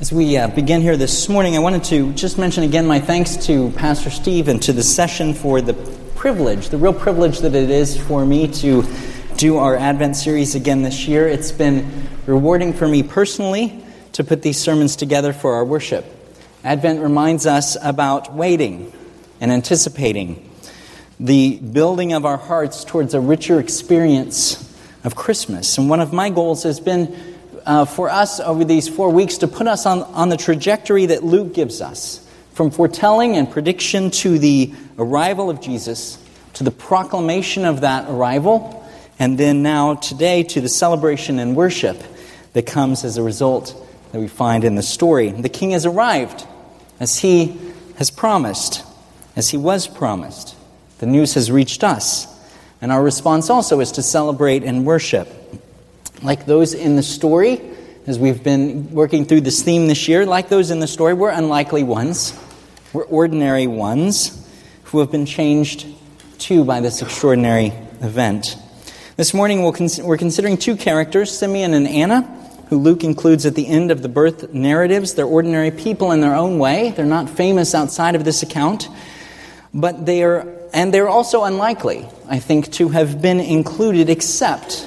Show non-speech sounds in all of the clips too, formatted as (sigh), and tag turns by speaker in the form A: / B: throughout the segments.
A: As we uh, begin here this morning, I wanted to just mention again my thanks to Pastor Steve and to the session for the privilege, the real privilege that it is for me to do our Advent series again this year. It's been rewarding for me personally to put these sermons together for our worship. Advent reminds us about waiting and anticipating, the building of our hearts towards a richer experience of Christmas. And one of my goals has been uh, for us over these four weeks to put us on, on the trajectory that Luke gives us from foretelling and prediction to the arrival of Jesus, to the proclamation of that arrival, and then now today to the celebration and worship that comes as a result that we find in the story. The king has arrived as he has promised, as he was promised. The news has reached us, and our response also is to celebrate and worship like those in the story, as we've been working through this theme this year, like those in the story, we're unlikely ones. We're ordinary ones who have been changed too by this extraordinary event. This morning we'll cons- we're considering two characters, Simeon and Anna, who Luke includes at the end of the birth narratives. They're ordinary people in their own way. They're not famous outside of this account, but they are, and they're also unlikely, I think, to have been included except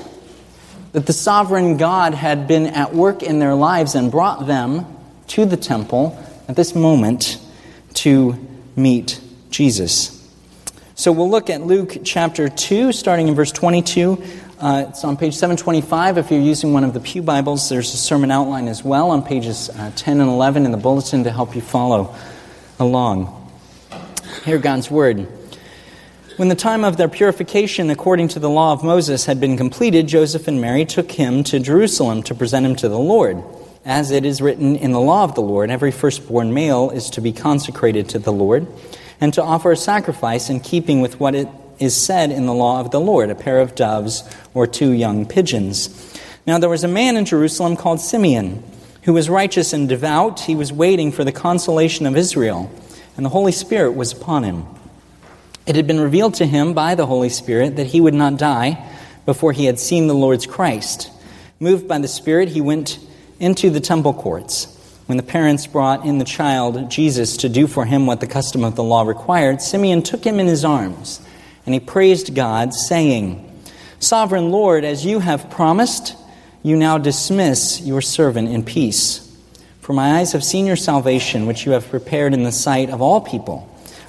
A: that the sovereign God had been at work in their lives and brought them to the temple at this moment to meet Jesus. So we'll look at Luke chapter 2, starting in verse 22. Uh, it's on page 725. If you're using one of the Pew Bibles, there's a sermon outline as well on pages uh, 10 and 11 in the bulletin to help you follow along. Hear God's word. When the time of their purification according to the law of Moses had been completed, Joseph and Mary took him to Jerusalem to present him to the Lord. As it is written in the law of the Lord, every firstborn male is to be consecrated to the Lord, and to offer a sacrifice in keeping with what it is said in the law of the Lord a pair of doves or two young pigeons. Now there was a man in Jerusalem called Simeon, who was righteous and devout. He was waiting for the consolation of Israel, and the Holy Spirit was upon him. It had been revealed to him by the Holy Spirit that he would not die before he had seen the Lord's Christ. Moved by the Spirit, he went into the temple courts. When the parents brought in the child, Jesus, to do for him what the custom of the law required, Simeon took him in his arms, and he praised God, saying, Sovereign Lord, as you have promised, you now dismiss your servant in peace. For my eyes have seen your salvation, which you have prepared in the sight of all people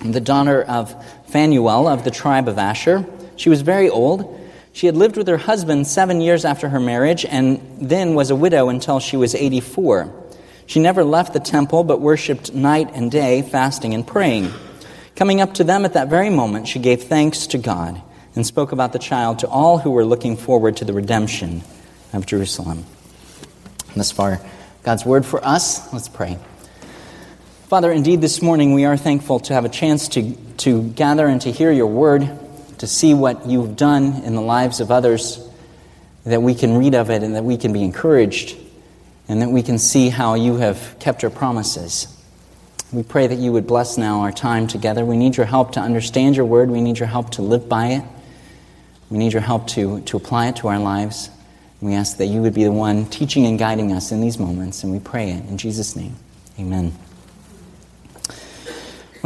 A: the daughter of Phanuel of the tribe of Asher. She was very old. She had lived with her husband seven years after her marriage and then was a widow until she was 84. She never left the temple but worshiped night and day, fasting and praying. Coming up to them at that very moment, she gave thanks to God and spoke about the child to all who were looking forward to the redemption of Jerusalem. And Thus far, God's word for us. Let's pray. Father, indeed, this morning we are thankful to have a chance to, to gather and to hear your word, to see what you've done in the lives of others, that we can read of it and that we can be encouraged, and that we can see how you have kept your promises. We pray that you would bless now our time together. We need your help to understand your word, we need your help to live by it, we need your help to, to apply it to our lives. We ask that you would be the one teaching and guiding us in these moments, and we pray it in Jesus' name. Amen.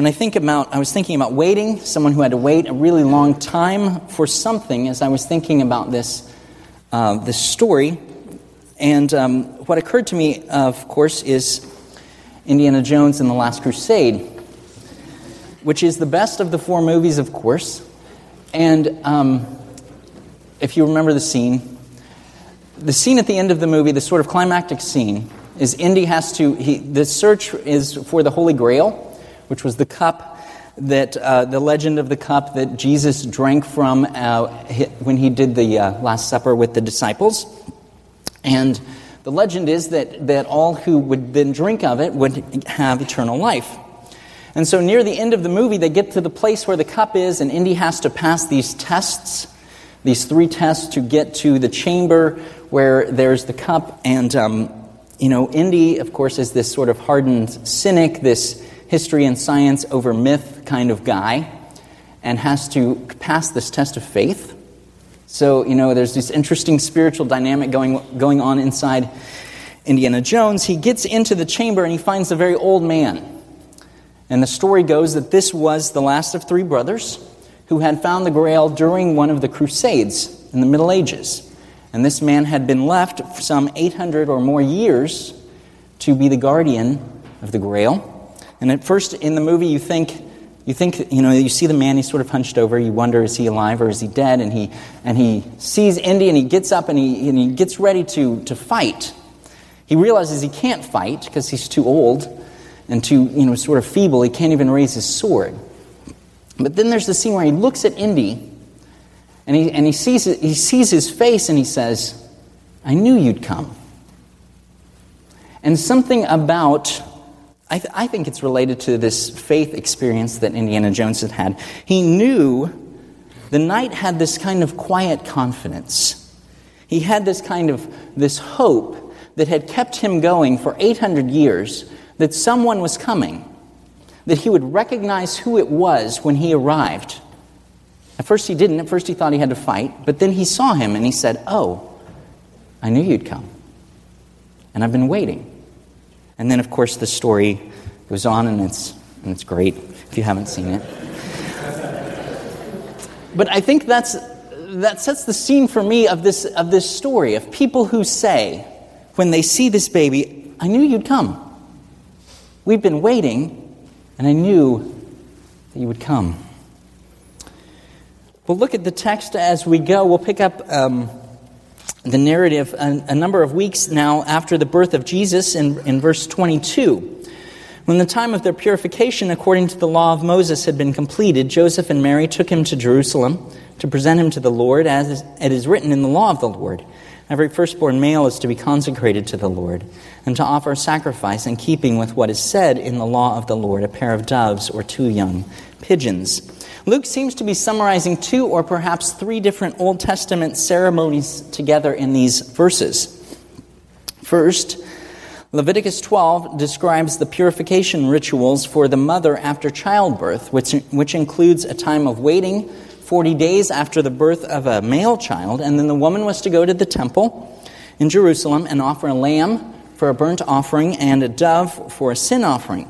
A: When I think about, I was thinking about waiting, someone who had to wait a really long time for something as I was thinking about this, uh, this story. And um, what occurred to me, of course, is Indiana Jones and the Last Crusade, which is the best of the four movies, of course. And um, if you remember the scene, the scene at the end of the movie, the sort of climactic scene, is Indy has to, he, the search is for the Holy Grail which was the cup that uh, the legend of the cup that Jesus drank from uh, when he did the uh, Last Supper with the disciples. And the legend is that, that all who would then drink of it would have eternal life. And so near the end of the movie, they get to the place where the cup is, and Indy has to pass these tests, these three tests to get to the chamber where there's the cup. And, um, you know, Indy, of course, is this sort of hardened cynic, this history and science over myth kind of guy, and has to pass this test of faith. So, you know, there's this interesting spiritual dynamic going, going on inside Indiana Jones. He gets into the chamber and he finds a very old man. And the story goes that this was the last of three brothers who had found the Grail during one of the Crusades in the Middle Ages. And this man had been left for some 800 or more years to be the guardian of the Grail. And at first in the movie, you think you think, you know, you see the man, he's sort of hunched over, you wonder, is he alive or is he dead? And he, and he sees Indy and he gets up and he, and he gets ready to, to fight. He realizes he can't fight because he's too old and too, you know, sort of feeble. He can't even raise his sword. But then there's the scene where he looks at Indy and he, and he, sees, he sees his face and he says, I knew you'd come. And something about I, th- I think it's related to this faith experience that Indiana Jones had had. He knew the knight had this kind of quiet confidence. He had this kind of this hope that had kept him going for 800 years that someone was coming, that he would recognize who it was when he arrived. At first he didn't. At first he thought he had to fight, but then he saw him and he said, "Oh, I knew you'd come. And I've been waiting." And then, of course, the story goes on, and it's, and it's great if you haven't seen it. But I think that's, that sets the scene for me of this, of this story of people who say, when they see this baby, I knew you'd come. We've been waiting, and I knew that you would come. We'll look at the text as we go. We'll pick up um, the narrative a, a, number of weeks now after the birth of Jesus in, in verse 22. When the time of their purification according to the law of Moses had been completed, Joseph and Mary took him to Jerusalem to present him to the Lord, as it is written in the law of the Lord. Every firstborn male is to be consecrated to the Lord, and to offer a sacrifice in keeping with what is said in the law of the Lord a pair of doves or two young pigeons. Luke seems to be summarizing two or perhaps three different Old Testament ceremonies together in these verses. First, Leviticus 12 describes the purification rituals for the mother after childbirth, which, which includes a time of waiting 40 days after the birth of a male child, and then the woman was to go to the temple in Jerusalem and offer a lamb for a burnt offering and a dove for a sin offering.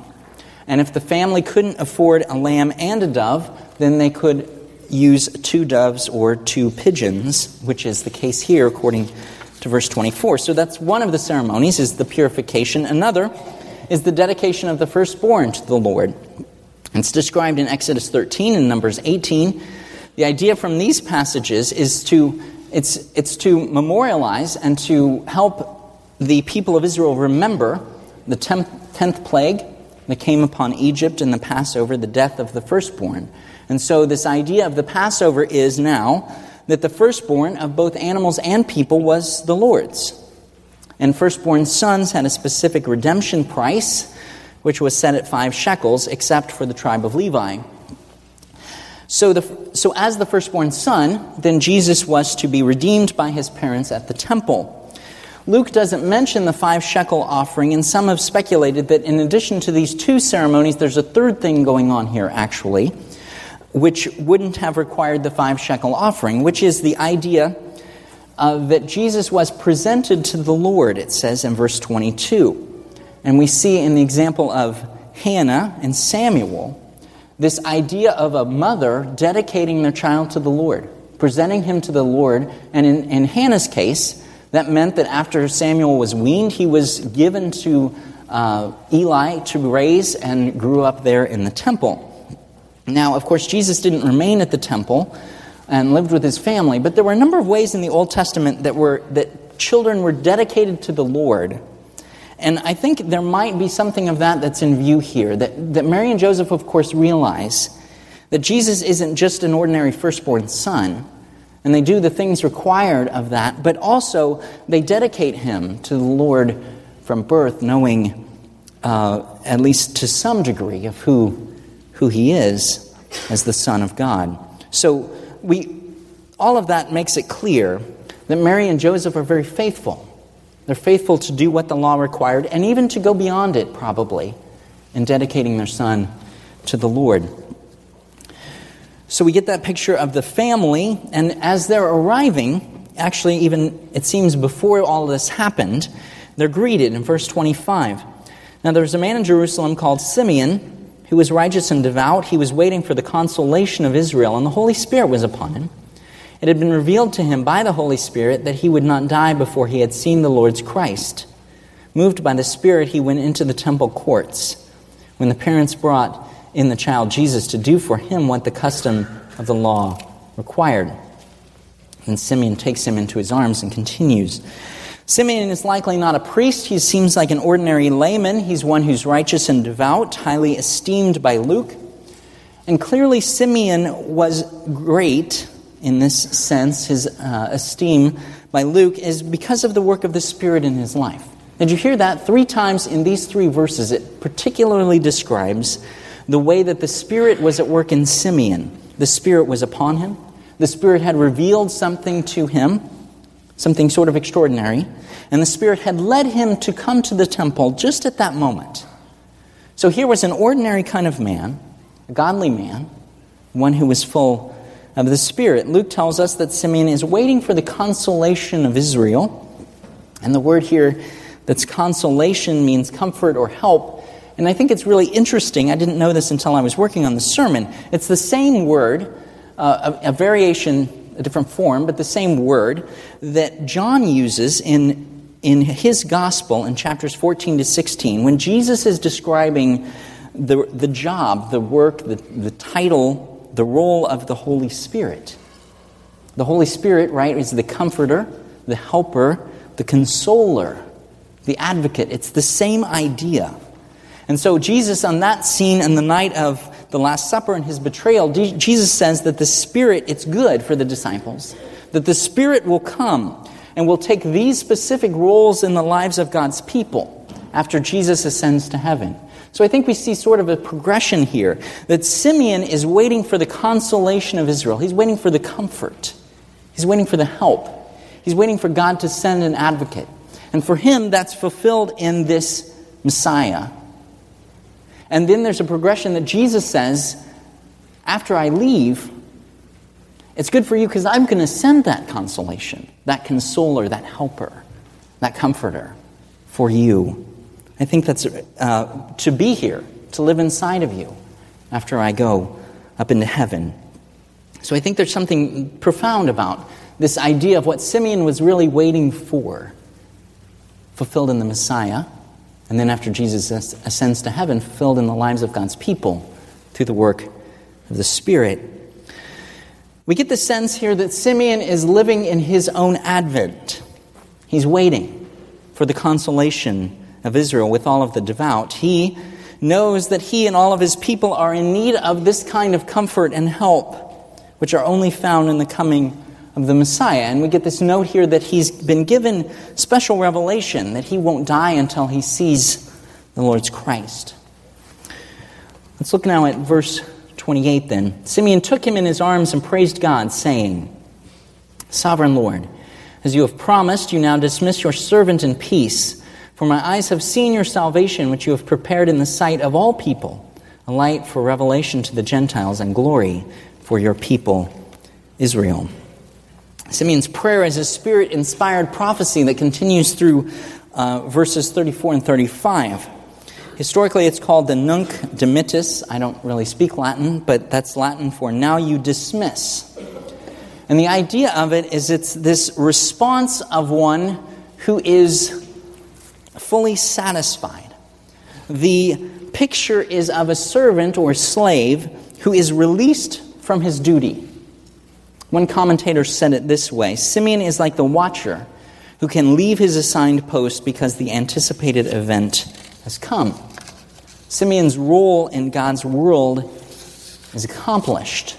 A: And if the family couldn't afford a lamb and a dove, then they could use two doves or two pigeons, which is the case here according to verse 24. So that's one of the ceremonies is the purification. Another is the dedication of the firstborn to the Lord. It's described in Exodus 13 and Numbers 18. The idea from these passages is to it's, it's to memorialize and to help the people of Israel remember the tenth, tenth plague that came upon Egypt and the Passover, the death of the firstborn. And so, this idea of the Passover is now that the firstborn of both animals and people was the Lord's. And firstborn sons had a specific redemption price, which was set at five shekels, except for the tribe of Levi. So, the, so as the firstborn son, then Jesus was to be redeemed by his parents at the temple. Luke doesn't mention the five shekel offering, and some have speculated that in addition to these two ceremonies, there's a third thing going on here, actually which wouldn't have required the five shekel offering, which is the idea uh, that Jesus was presented to the Lord, it says in verse 22. And we see in the example of Hannah and Samuel this idea of a mother dedicating their child to the Lord, presenting him to the Lord. And in, in Hannah's case, that meant that after Samuel was weaned, he was given to uh, Eli to raise and grew up there in the temple. Now, of course, Jesus didn't remain at the temple and lived with his family, but there were a number of ways in the Old Testament that were that children were dedicated to the Lord. And I think there might be something of that that's in view here. That, that Mary and Joseph, of course, realize that Jesus isn't just an ordinary firstborn son, And they do the things required of that, but also they dedicate him to the Lord from birth, knowing uh, at least to some degree of who, who he is as the Son of God. So we, all of that makes it clear that Mary and Joseph are very faithful. They're faithful to do what the law required and even to go beyond it, probably, in dedicating their son to the Lord. So we get that picture of the family, and as they're arriving, actually, even it seems before all this happened, they're greeted in verse 25. Now there was a man in Jerusalem called Simeon who was righteous and devout. He was waiting for the consolation of Israel, and the Holy Spirit was upon him. It had been revealed to him by the Holy Spirit that he would not die before he had seen the Lord's Christ. Moved by the Spirit, he went into the temple courts. When the parents brought in the child Jesus to do for him what the custom of the law required. And Simeon takes him into his arms and continues. Simeon is likely not a priest. He seems like an ordinary layman. He's one who's righteous and devout, highly esteemed by Luke. And clearly, Simeon was great in this sense, his uh, esteem by Luke, is because of the work of the Spirit in his life. Did you hear that? Three times in these three verses, it particularly describes the way that the Spirit was at work in Simeon. The Spirit was upon him, the Spirit had revealed something to him, something sort of extraordinary, and the Spirit had led him to come to the temple just at that moment. So here was an ordinary kind of man, a godly man, one who was full of the Spirit. Luke tells us that Simeon is waiting for the consolation of Israel. And the word here that's consolation means comfort or help. And I think it's really interesting. I didn't know this until I was working on the sermon. It's the same word, uh, a, a variation, a different form, but the same word that John uses in, in his gospel in chapters 14 to 16 when Jesus is describing the, the job, the work, the, the title the role of the Holy Spirit. The Holy Spirit, right, is the comforter, the helper, the consoler, the advocate. It's the same idea. And so, Jesus, on that scene in the night of the Last Supper and his betrayal, Jesus says that the Spirit, it's good for the disciples, that the Spirit will come and will take these specific roles in the lives of God's people after Jesus ascends to heaven. So I think we see sort of a progression here that Simeon is waiting for the consolation of Israel. He's waiting for the comfort. He's waiting for the help. He's waiting for God to send an advocate. And for him, that's fulfilled in this Messiah. And then there's a progression that Jesus says, after I leave, it's good for you because I'm going to send that consolation, that consoler, that helper, that comforter for you. I think that's uh, to be here, to live inside of you after I go up into heaven. So I think there's something profound about this idea of what Simeon was really waiting for, fulfilled in the Messiah, and then after Jesus ascends to heaven, fulfilled in the lives of God's people through the work of the Spirit. We get the sense here that Simeon is living in his own advent. He's waiting for the consolation of Israel with all of the devout, he knows that he and all of his people are in need of this kind of comfort and help, which are only found in the coming of the Messiah. And we get this note here that he's been given special revelation, that he won't die until he sees the Lord's Christ. Let's look now at verse 28 then. Simeon took him in his arms and praised God, saying, Sovereign Lord, as you have promised, you now dismiss your servant in peace for my eyes have seen your salvation, which you have prepared in the sight of all people, a light for revelation to the Gentiles and glory for your people, Israel. Simeon's prayer is a spirit inspired prophecy that continues through uh, verses 34 and 35. Historically, it's called the Nunc Dimittis. I don't really speak Latin, but that's Latin for now you dismiss. And the idea of it is it's this response of one who is fully satisfied. The picture is of a servant or slave who is released from his duty. One commentator said it this way Simeon is like the watcher who can leave his assigned post because the anticipated event has come. Simeon's role in God's world is accomplished.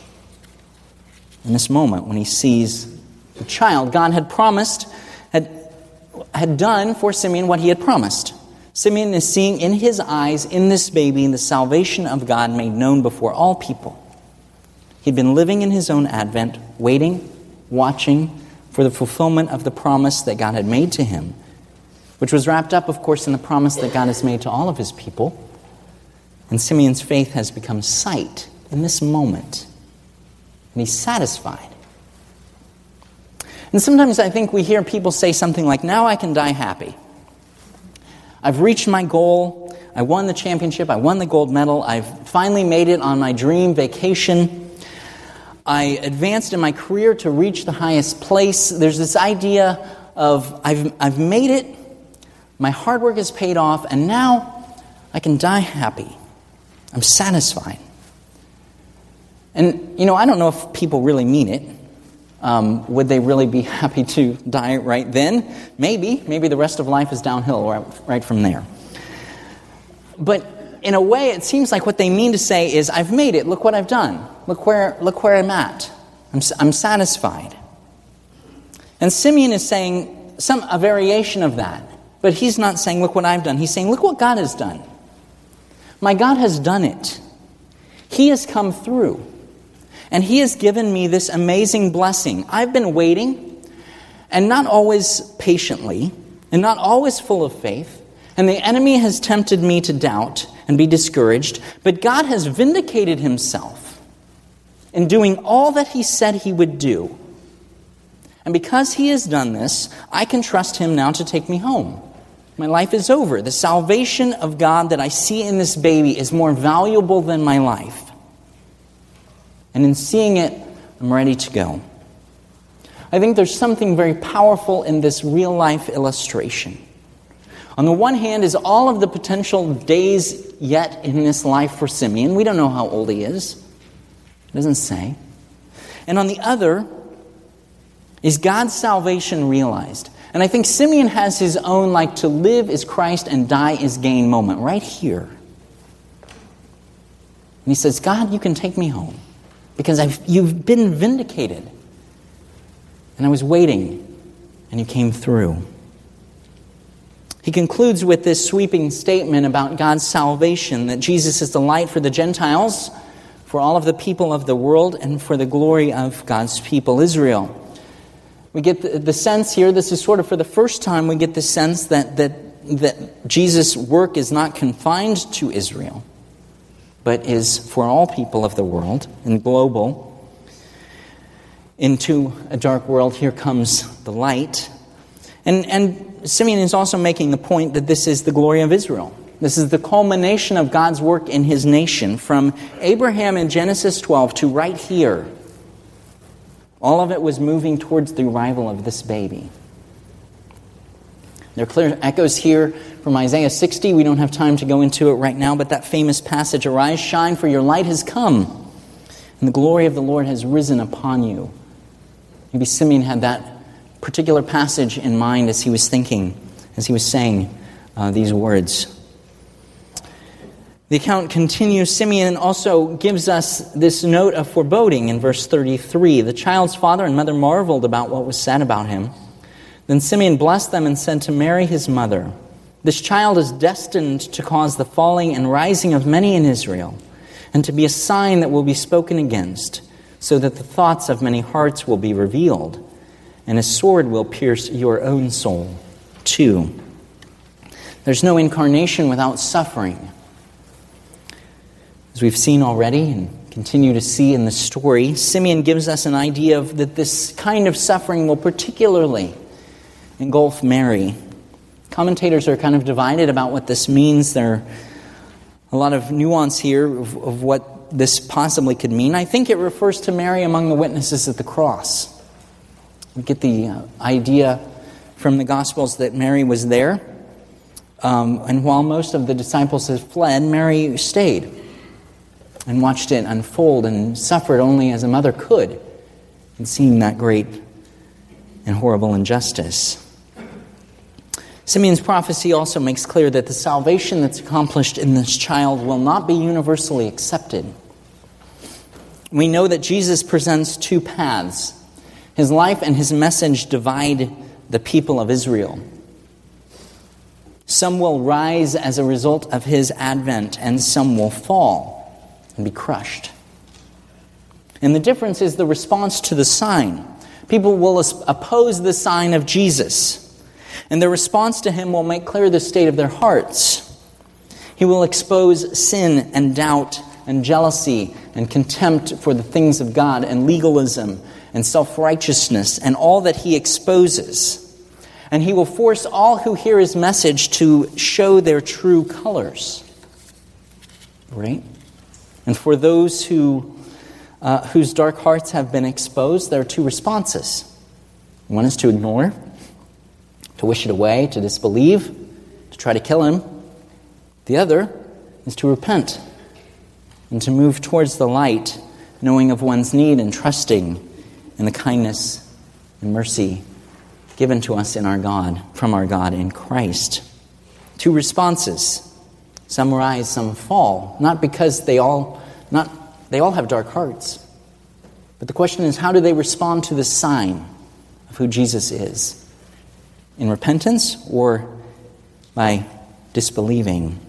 A: in this moment when he sees the child. God had promised, had, had done for Simeon what he had promised. Simeon is seeing in his eyes, in this baby, the salvation of God made known before all people. He'd been living in his own advent, waiting, watching for the fulfillment of the promise that God had made to him, which was wrapped up, of course, in the promise that God has made to all of his people. And Simeon's faith has become sight in this moment, and he's satisfied. And sometimes I think we hear people say something like, Now I can die happy. I've reached my goal. I won the championship. I won the gold medal. I've finally made it on my dream vacation. I advanced in my career to reach the highest place. There's this idea of I've, I've made it, my hard work has paid off, and now I can die happy. I'm satisfied. And, you know, I don't know if people really mean it. Um, would they really be (laughs) happy to die right then? Maybe. Maybe the rest of life is downhill right, right from there. But in a way, it seems like what they mean to say is, I've made it. Look what I've done. Look where, look where I'm at. I'm, I'm satisfied. And Simeon is saying some, a variation of that. But he's not saying, Look what I've done. He's saying, Look what God has done. My God has done it. He has come through. And He has given me this amazing blessing. I've been waiting, and not always patiently, and not always full of faith. And the enemy has tempted me to doubt and be discouraged. But God has vindicated Himself in doing all that He said He would do. And because He has done this, I can trust Him now to take me home. My life is over. The salvation of God that I see in this baby is more valuable than my life. And in seeing it, I'm ready to go. I think there's something very powerful in this real life illustration. On the one hand, is all of the potential days yet in this life for Simeon. We don't know how old he is, it doesn't say. And on the other, is God's salvation realized? And I think Simeon has his own, like, to live is Christ and die is gain moment right here. And he says, God, you can take me home because I've, you've been vindicated. And I was waiting, and you came through. He concludes with this sweeping statement about God's salvation that Jesus is the light for the Gentiles, for all of the people of the world, and for the glory of God's people, Israel. We get the, the sense here, this is sort of for the first time, we get the sense that, that, that Jesus' work is not confined to Israel but is for all people of the world and global. Into a dark world, here comes the light. And, and Simeon is also making the point that this is the glory of Israel. This is the culmination of God's work in his nation from Abraham in Genesis 12 to right here. All of it was moving towards the arrival of this baby. There are clear echoes here from Isaiah 60. We don't have time to go into it right now, but that famous passage Arise, shine, for your light has come, and the glory of the Lord has risen upon you. Maybe Simeon had that particular passage in mind as he was thinking, as he was saying uh, these words. The account continues. Simeon also gives us this note of foreboding in verse 33. The child's father and mother marveled about what was said about him. Then Simeon blessed them and said to Mary, his mother, This child is destined to cause the falling and rising of many in Israel, and to be a sign that will be spoken against, so that the thoughts of many hearts will be revealed, and a sword will pierce your own soul, too. There's no incarnation without suffering. As we've seen already and continue to see in the story, Simeon gives us an idea of that this kind of suffering will particularly engulf Mary. Commentators are kind of divided about what this means. There are a lot of nuance here of, of what this possibly could mean. I think it refers to Mary among the witnesses at the cross. We get the uh, idea from the Gospels that Mary was there. Um, and while most of the disciples had fled, Mary stayed and watched it unfold and suffered only as a mother could in seeing that great and horrible injustice. Simeon's prophecy also makes clear that the salvation that's accomplished in this child will not be universally accepted. we know that Jesus presents two paths. His life and his message divide the people of Israel. Some will rise as a result of his advent, and some will fall and be crushed. And the difference is the response to the sign. People will oppose the sign of Jesus, and their response to him will make clear the state of their hearts. He will expose sin and doubt and jealousy and contempt for the things of God and legalism and self righteousness and all that he exposes. And he will force all who hear his message to show their true colors. Right? And for those who, uh, whose dark hearts have been exposed, there are two responses. One is to ignore, to wish it away, to disbelieve, to try to kill him. The other is to repent and to move towards the light, knowing of one's need and trusting in the kindness and mercy given to us in our God, from our God in Christ. Two responses. Some rise, some fall, not because they all not they all have dark hearts. But the question is how do they respond to the sign of who Jesus is? In repentance or by disbelieving?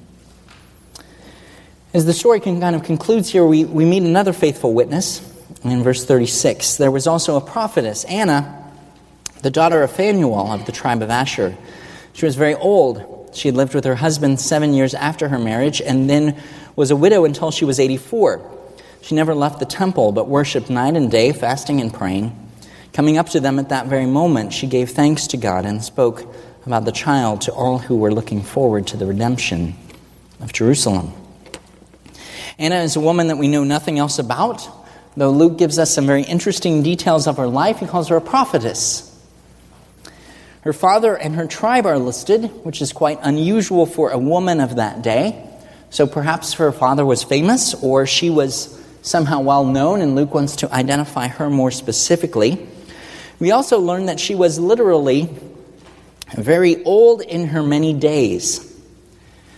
A: As the story kind of concludes here, we, we meet another faithful witness in verse 36. There was also a prophetess, Anna, the daughter of Phanuel of the tribe of Asher. She was very old. She had lived with her husband seven years after her marriage and then was a widow until she was 84. She never left the temple, but worshiped night and day, fasting and praying. Coming up to them at that very moment, she gave thanks to God and spoke about the child to all who were looking forward to the redemption of Jerusalem. Anna is a woman that we know nothing else about, though Luke gives us some very interesting details of her life. He calls her a prophetess. Her father and her tribe are listed, which is quite unusual for a woman of that day. So perhaps her father was famous or she was somehow well known, and Luke wants to identify her more specifically. We also learn that she was literally very old in her many days.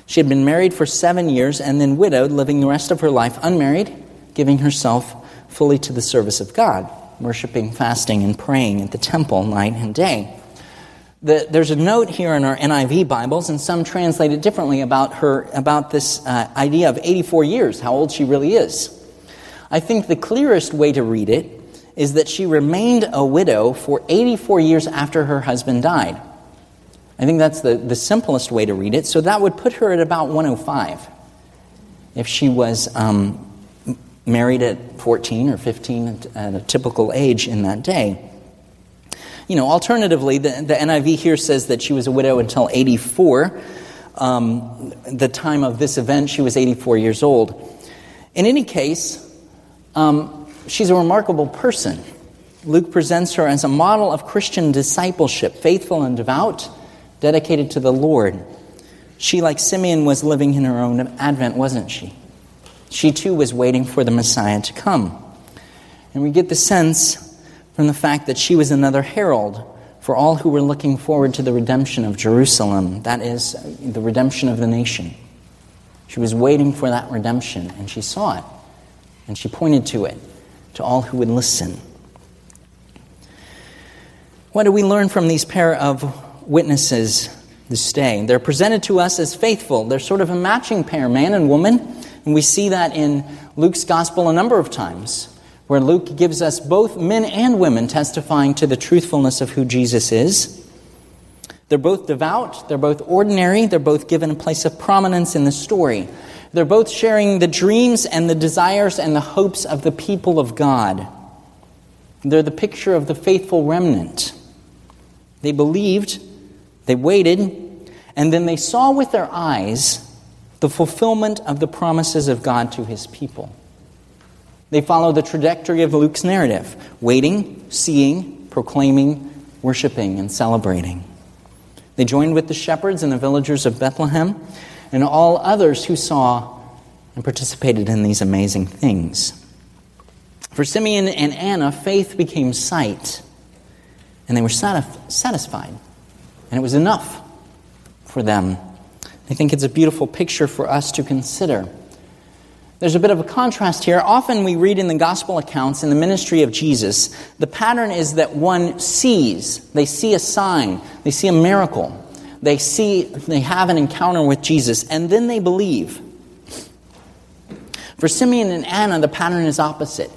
A: She had been married for seven years and then widowed, living the rest of her life unmarried, giving herself fully to the service of God, worshiping, fasting, and praying at the temple night and day. The, there's a note here in our NIV Bibles, and some translate it differently about her about this uh, idea of 84 years, how old she really is. I think the clearest way to read it is that she remained a widow for 84 years after her husband died. I think that's the, the simplest way to read it. So that would put her at about 105 if she was um, married at 14 or 15 at a typical age in that day. You know, alternatively, the, the NIV here says that she was a widow until 84. Um, the time of this event, she was 84 years old. In any case, um, she's a remarkable person. Luke presents her as a model of Christian discipleship, faithful and devout dedicated to the Lord. She, like Simeon, was living in her own advent, wasn't she? She too was waiting for the Messiah to come. And we get the sense from the fact that she was another herald for all who were looking forward to the redemption of Jerusalem, that is, the redemption of the nation. She was waiting for that redemption, and she saw it, and she pointed to it to all who would listen. What do we learn from these pair of witnesses this day. They're presented to us as faithful. They're sort of a matching pair, man and woman. And we see that in Luke's gospel a number of times, where Luke gives us both men and women testifying to the truthfulness of who Jesus is. They're both devout, they're both ordinary, they're both given a place of prominence in the story. They're both sharing the dreams and the desires and the hopes of the people of God. They're the picture of the faithful remnant. They believed they waited, and then they saw with their eyes the fulfillment of the promises of God to his people. They follow the trajectory of Luke's narrative waiting, seeing, proclaiming, worshiping, and celebrating. They joined with the shepherds and the villagers of Bethlehem and all others who saw and participated in these amazing things. For Simeon and Anna, faith became sight, and they were satisfied. And it was enough for them. I think it's a beautiful picture for us to consider There's a bit of a contrast here. Often we read in the gospel accounts in the ministry of Jesus, the pattern is that one sees, they see a sign, they see a miracle, they see, they have an encounter with Jesus, and then they believe. For Simeon and Anna, the pattern is opposite.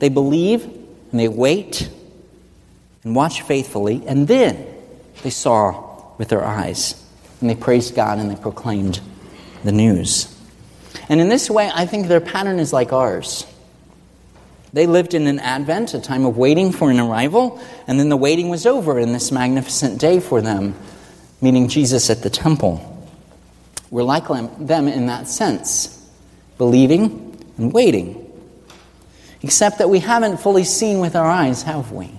A: They believe and they wait and watch faithfully, and then they saw with their eyes, and they praised God and they proclaimed the news. And in this way, I think their pattern is like ours. They lived in an Advent, a time of waiting for an arrival, and then the waiting was over in this magnificent day for them, meeting Jesus at the temple. We're like them in that sense, believing and waiting. Except that we haven't fully seen with our eyes, have we?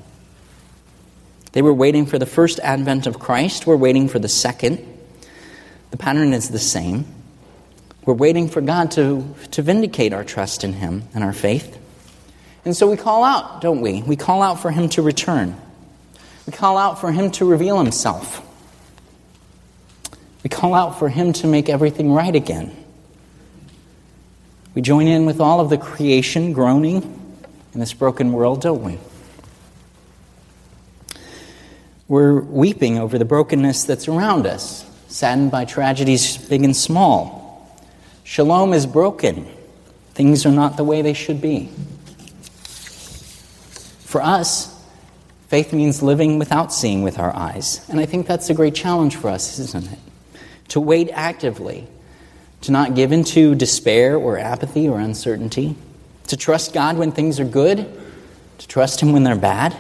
A: They were waiting for the first advent of Christ, we're waiting for the second. The pattern is the same. We're waiting for God to, to vindicate our trust in Him and our faith. And so we call out, don't we? We call out for Him to return. We call out for Him to reveal Himself. We call out for Him to make everything right again. We join in with all of the creation groaning in this broken world, don't we? We're weeping over the brokenness that's around us, saddened by tragedies big and small. Shalom is broken. Things are not the way they should be. For us, faith means living without seeing with our eyes. And I think that's a great challenge for us, isn't it? To wait actively, to not give into despair or apathy or uncertainty, to trust God when things are good, to trust Him when they're bad.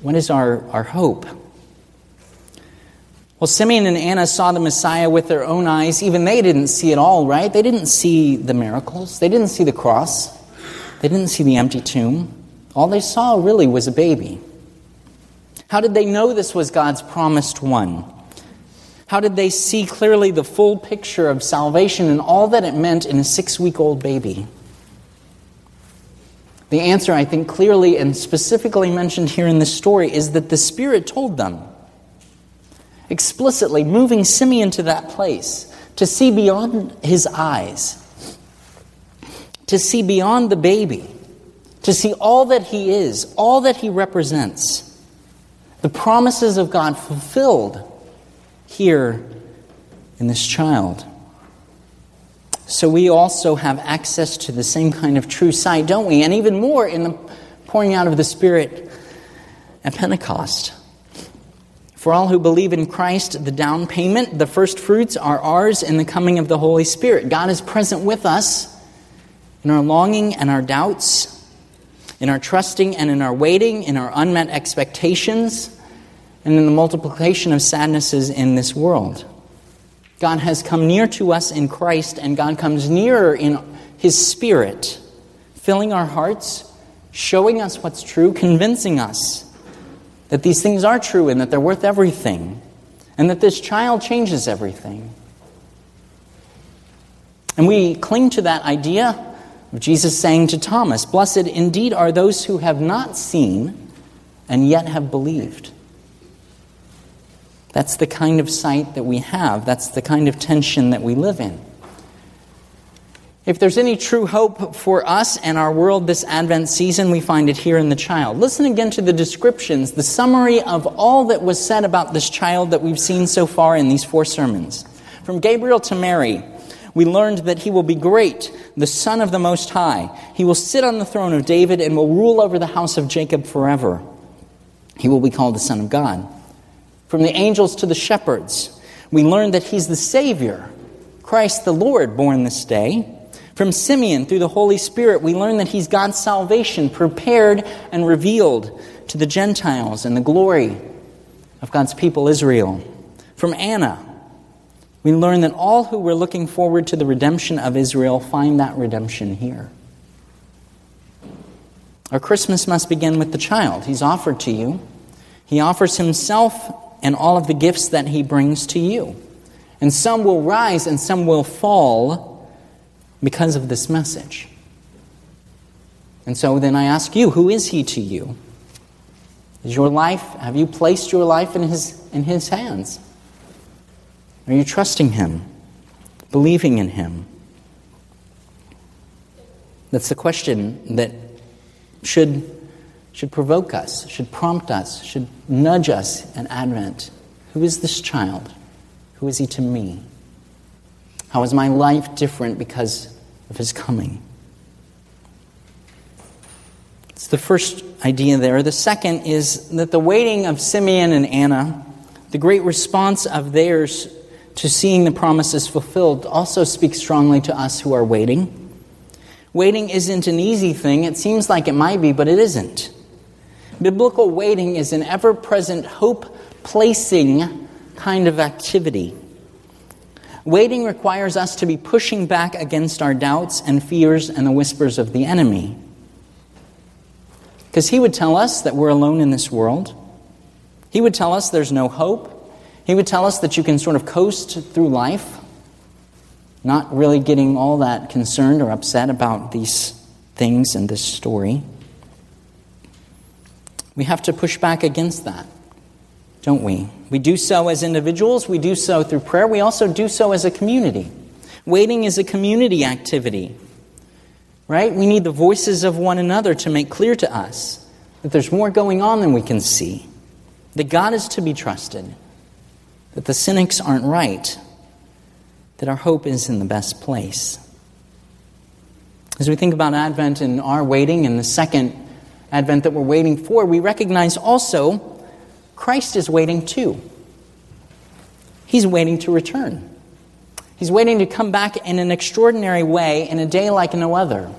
A: What is our, our hope? Well, Simeon and Anna saw the Messiah with their own eyes. Even they didn't see it all, right? They didn't see the miracles, they didn't see the cross, they didn't see the empty tomb. All they saw really was a baby. How did they know this was God's promised one? How did they see clearly the full picture of salvation and all that it meant in a six week old baby? The answer, I think, clearly and specifically mentioned here in this story is that the Spirit told them explicitly moving Simeon to that place to see beyond his eyes, to see beyond the baby, to see all that he is, all that he represents, the promises of God fulfilled here in this child. So we also have access to the same kind of true sight, don't we? And even more in the pouring out of the Spirit at Pentecost. For all who believe in Christ, the down payment, the first fruits are ours in the coming of the Holy Spirit. God is present with us in our longing and our doubts, in our trusting and in our waiting, in our unmet expectations, and in the multiplication of sadnesses in this world. God has come near to us in Christ, and God comes nearer in His Spirit, filling our hearts, showing us what's true, convincing us that these things are true and that they're worth everything, and that this child changes everything. And we cling to that idea of Jesus saying to Thomas, Blessed indeed are those who have not seen and yet have believed. That's the kind of sight that we have. That's the kind of tension that we live in. If there's any true hope for us and our world this Advent season, we find it here in the child. Listen again to the descriptions, the summary of all that was said about this child that we've seen so far in these four sermons. From Gabriel to Mary, we learned that he will be great, the Son of the Most High. He will sit on the throne of David and will rule over the house of Jacob forever. He will be called the Son of God. From the angels to the shepherds, we learned that he's the Savior, Christ the Lord, born this day. From Simeon, through the Holy Spirit, we learn that he's God's salvation prepared and revealed to the Gentiles and the glory of God's people, Israel. From Anna, we learn that all who were looking forward to the redemption of Israel find that redemption here. Our Christmas must begin with the child. He's offered to you. He offers himself and all of the gifts that he brings to you. And some will rise and some will fall because of this message. And so then I ask you, who is he to you? Is your life, have you placed your life in his, in his hands? Are you trusting him, believing in him? That's the question that should, should provoke us, should prompt us, should nudge us in Advent. Who is this child? Who is he to me? How is my life different because of his coming? It's the first idea there. The second is that the waiting of Simeon and Anna, the great response of theirs to seeing the promises fulfilled, also speaks strongly to us who are waiting. Waiting isn't an easy thing. It seems like it might be, but it isn't. Biblical waiting is an ever present hope placing kind of activity. Waiting requires us to be pushing back against our doubts and fears and the whispers of the enemy. Because he would tell us that we're alone in this world. He would tell us there's no hope. He would tell us that you can sort of coast through life not really getting all that concerned or upset about these things and this story. We have to push back against that, don't we? We do so as individuals, we do so through prayer, we also do so as a community. Waiting is a community activity, right? We need the voices of one another to make clear to us that there's more going on than we can see, that God is to be trusted, that the cynics aren't right, that our hope is in the best place. As we think about Advent and our waiting and the second Advent that we're waiting for, we recognize also Christ is waiting too. He's waiting to return. He's waiting to come back in an extraordinary way in a day like no other.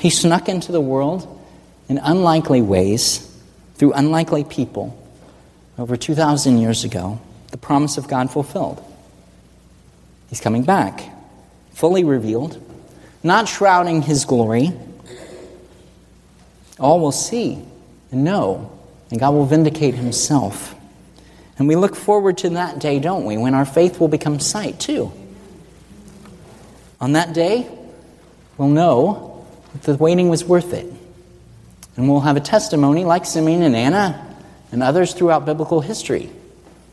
A: He snuck into the world in unlikely ways through unlikely people over 2,000 years ago, the promise of God fulfilled. He's coming back, fully revealed, not shrouding his glory. All will see and know, and God will vindicate himself. And we look forward to that day, don't we, when our faith will become sight too. On that day, we'll know that the waiting was worth it. And we'll have a testimony like Simeon and Anna and others throughout biblical history.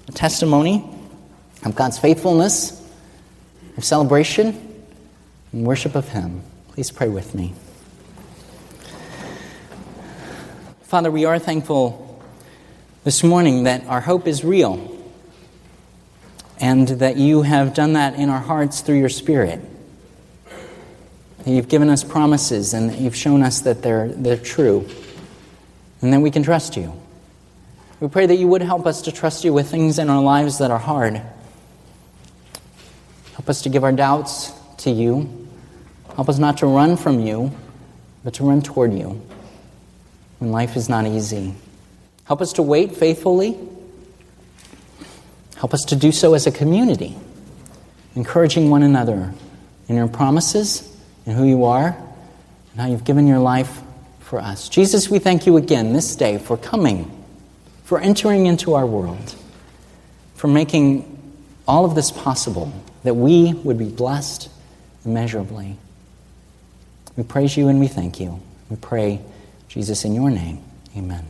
A: A testimony of God's faithfulness of celebration and worship of Him. Please pray with me. Father, we are thankful this morning that our hope is real and that you have done that in our hearts through your Spirit. You've given us promises and you've shown us that they're, they're true and that we can trust you. We pray that you would help us to trust you with things in our lives that are hard Help us to give our doubts to you. Help us not to run from you, but to run toward you when life is not easy. Help us to wait faithfully. Help us to do so as a community, encouraging one another in your promises and who you are and how you've given your life for us. Jesus, we thank you again this day for coming, for entering into our world, for making all of this possible that we would be blessed immeasurably. We praise you and we thank you. We pray, Jesus, in your name. Amen.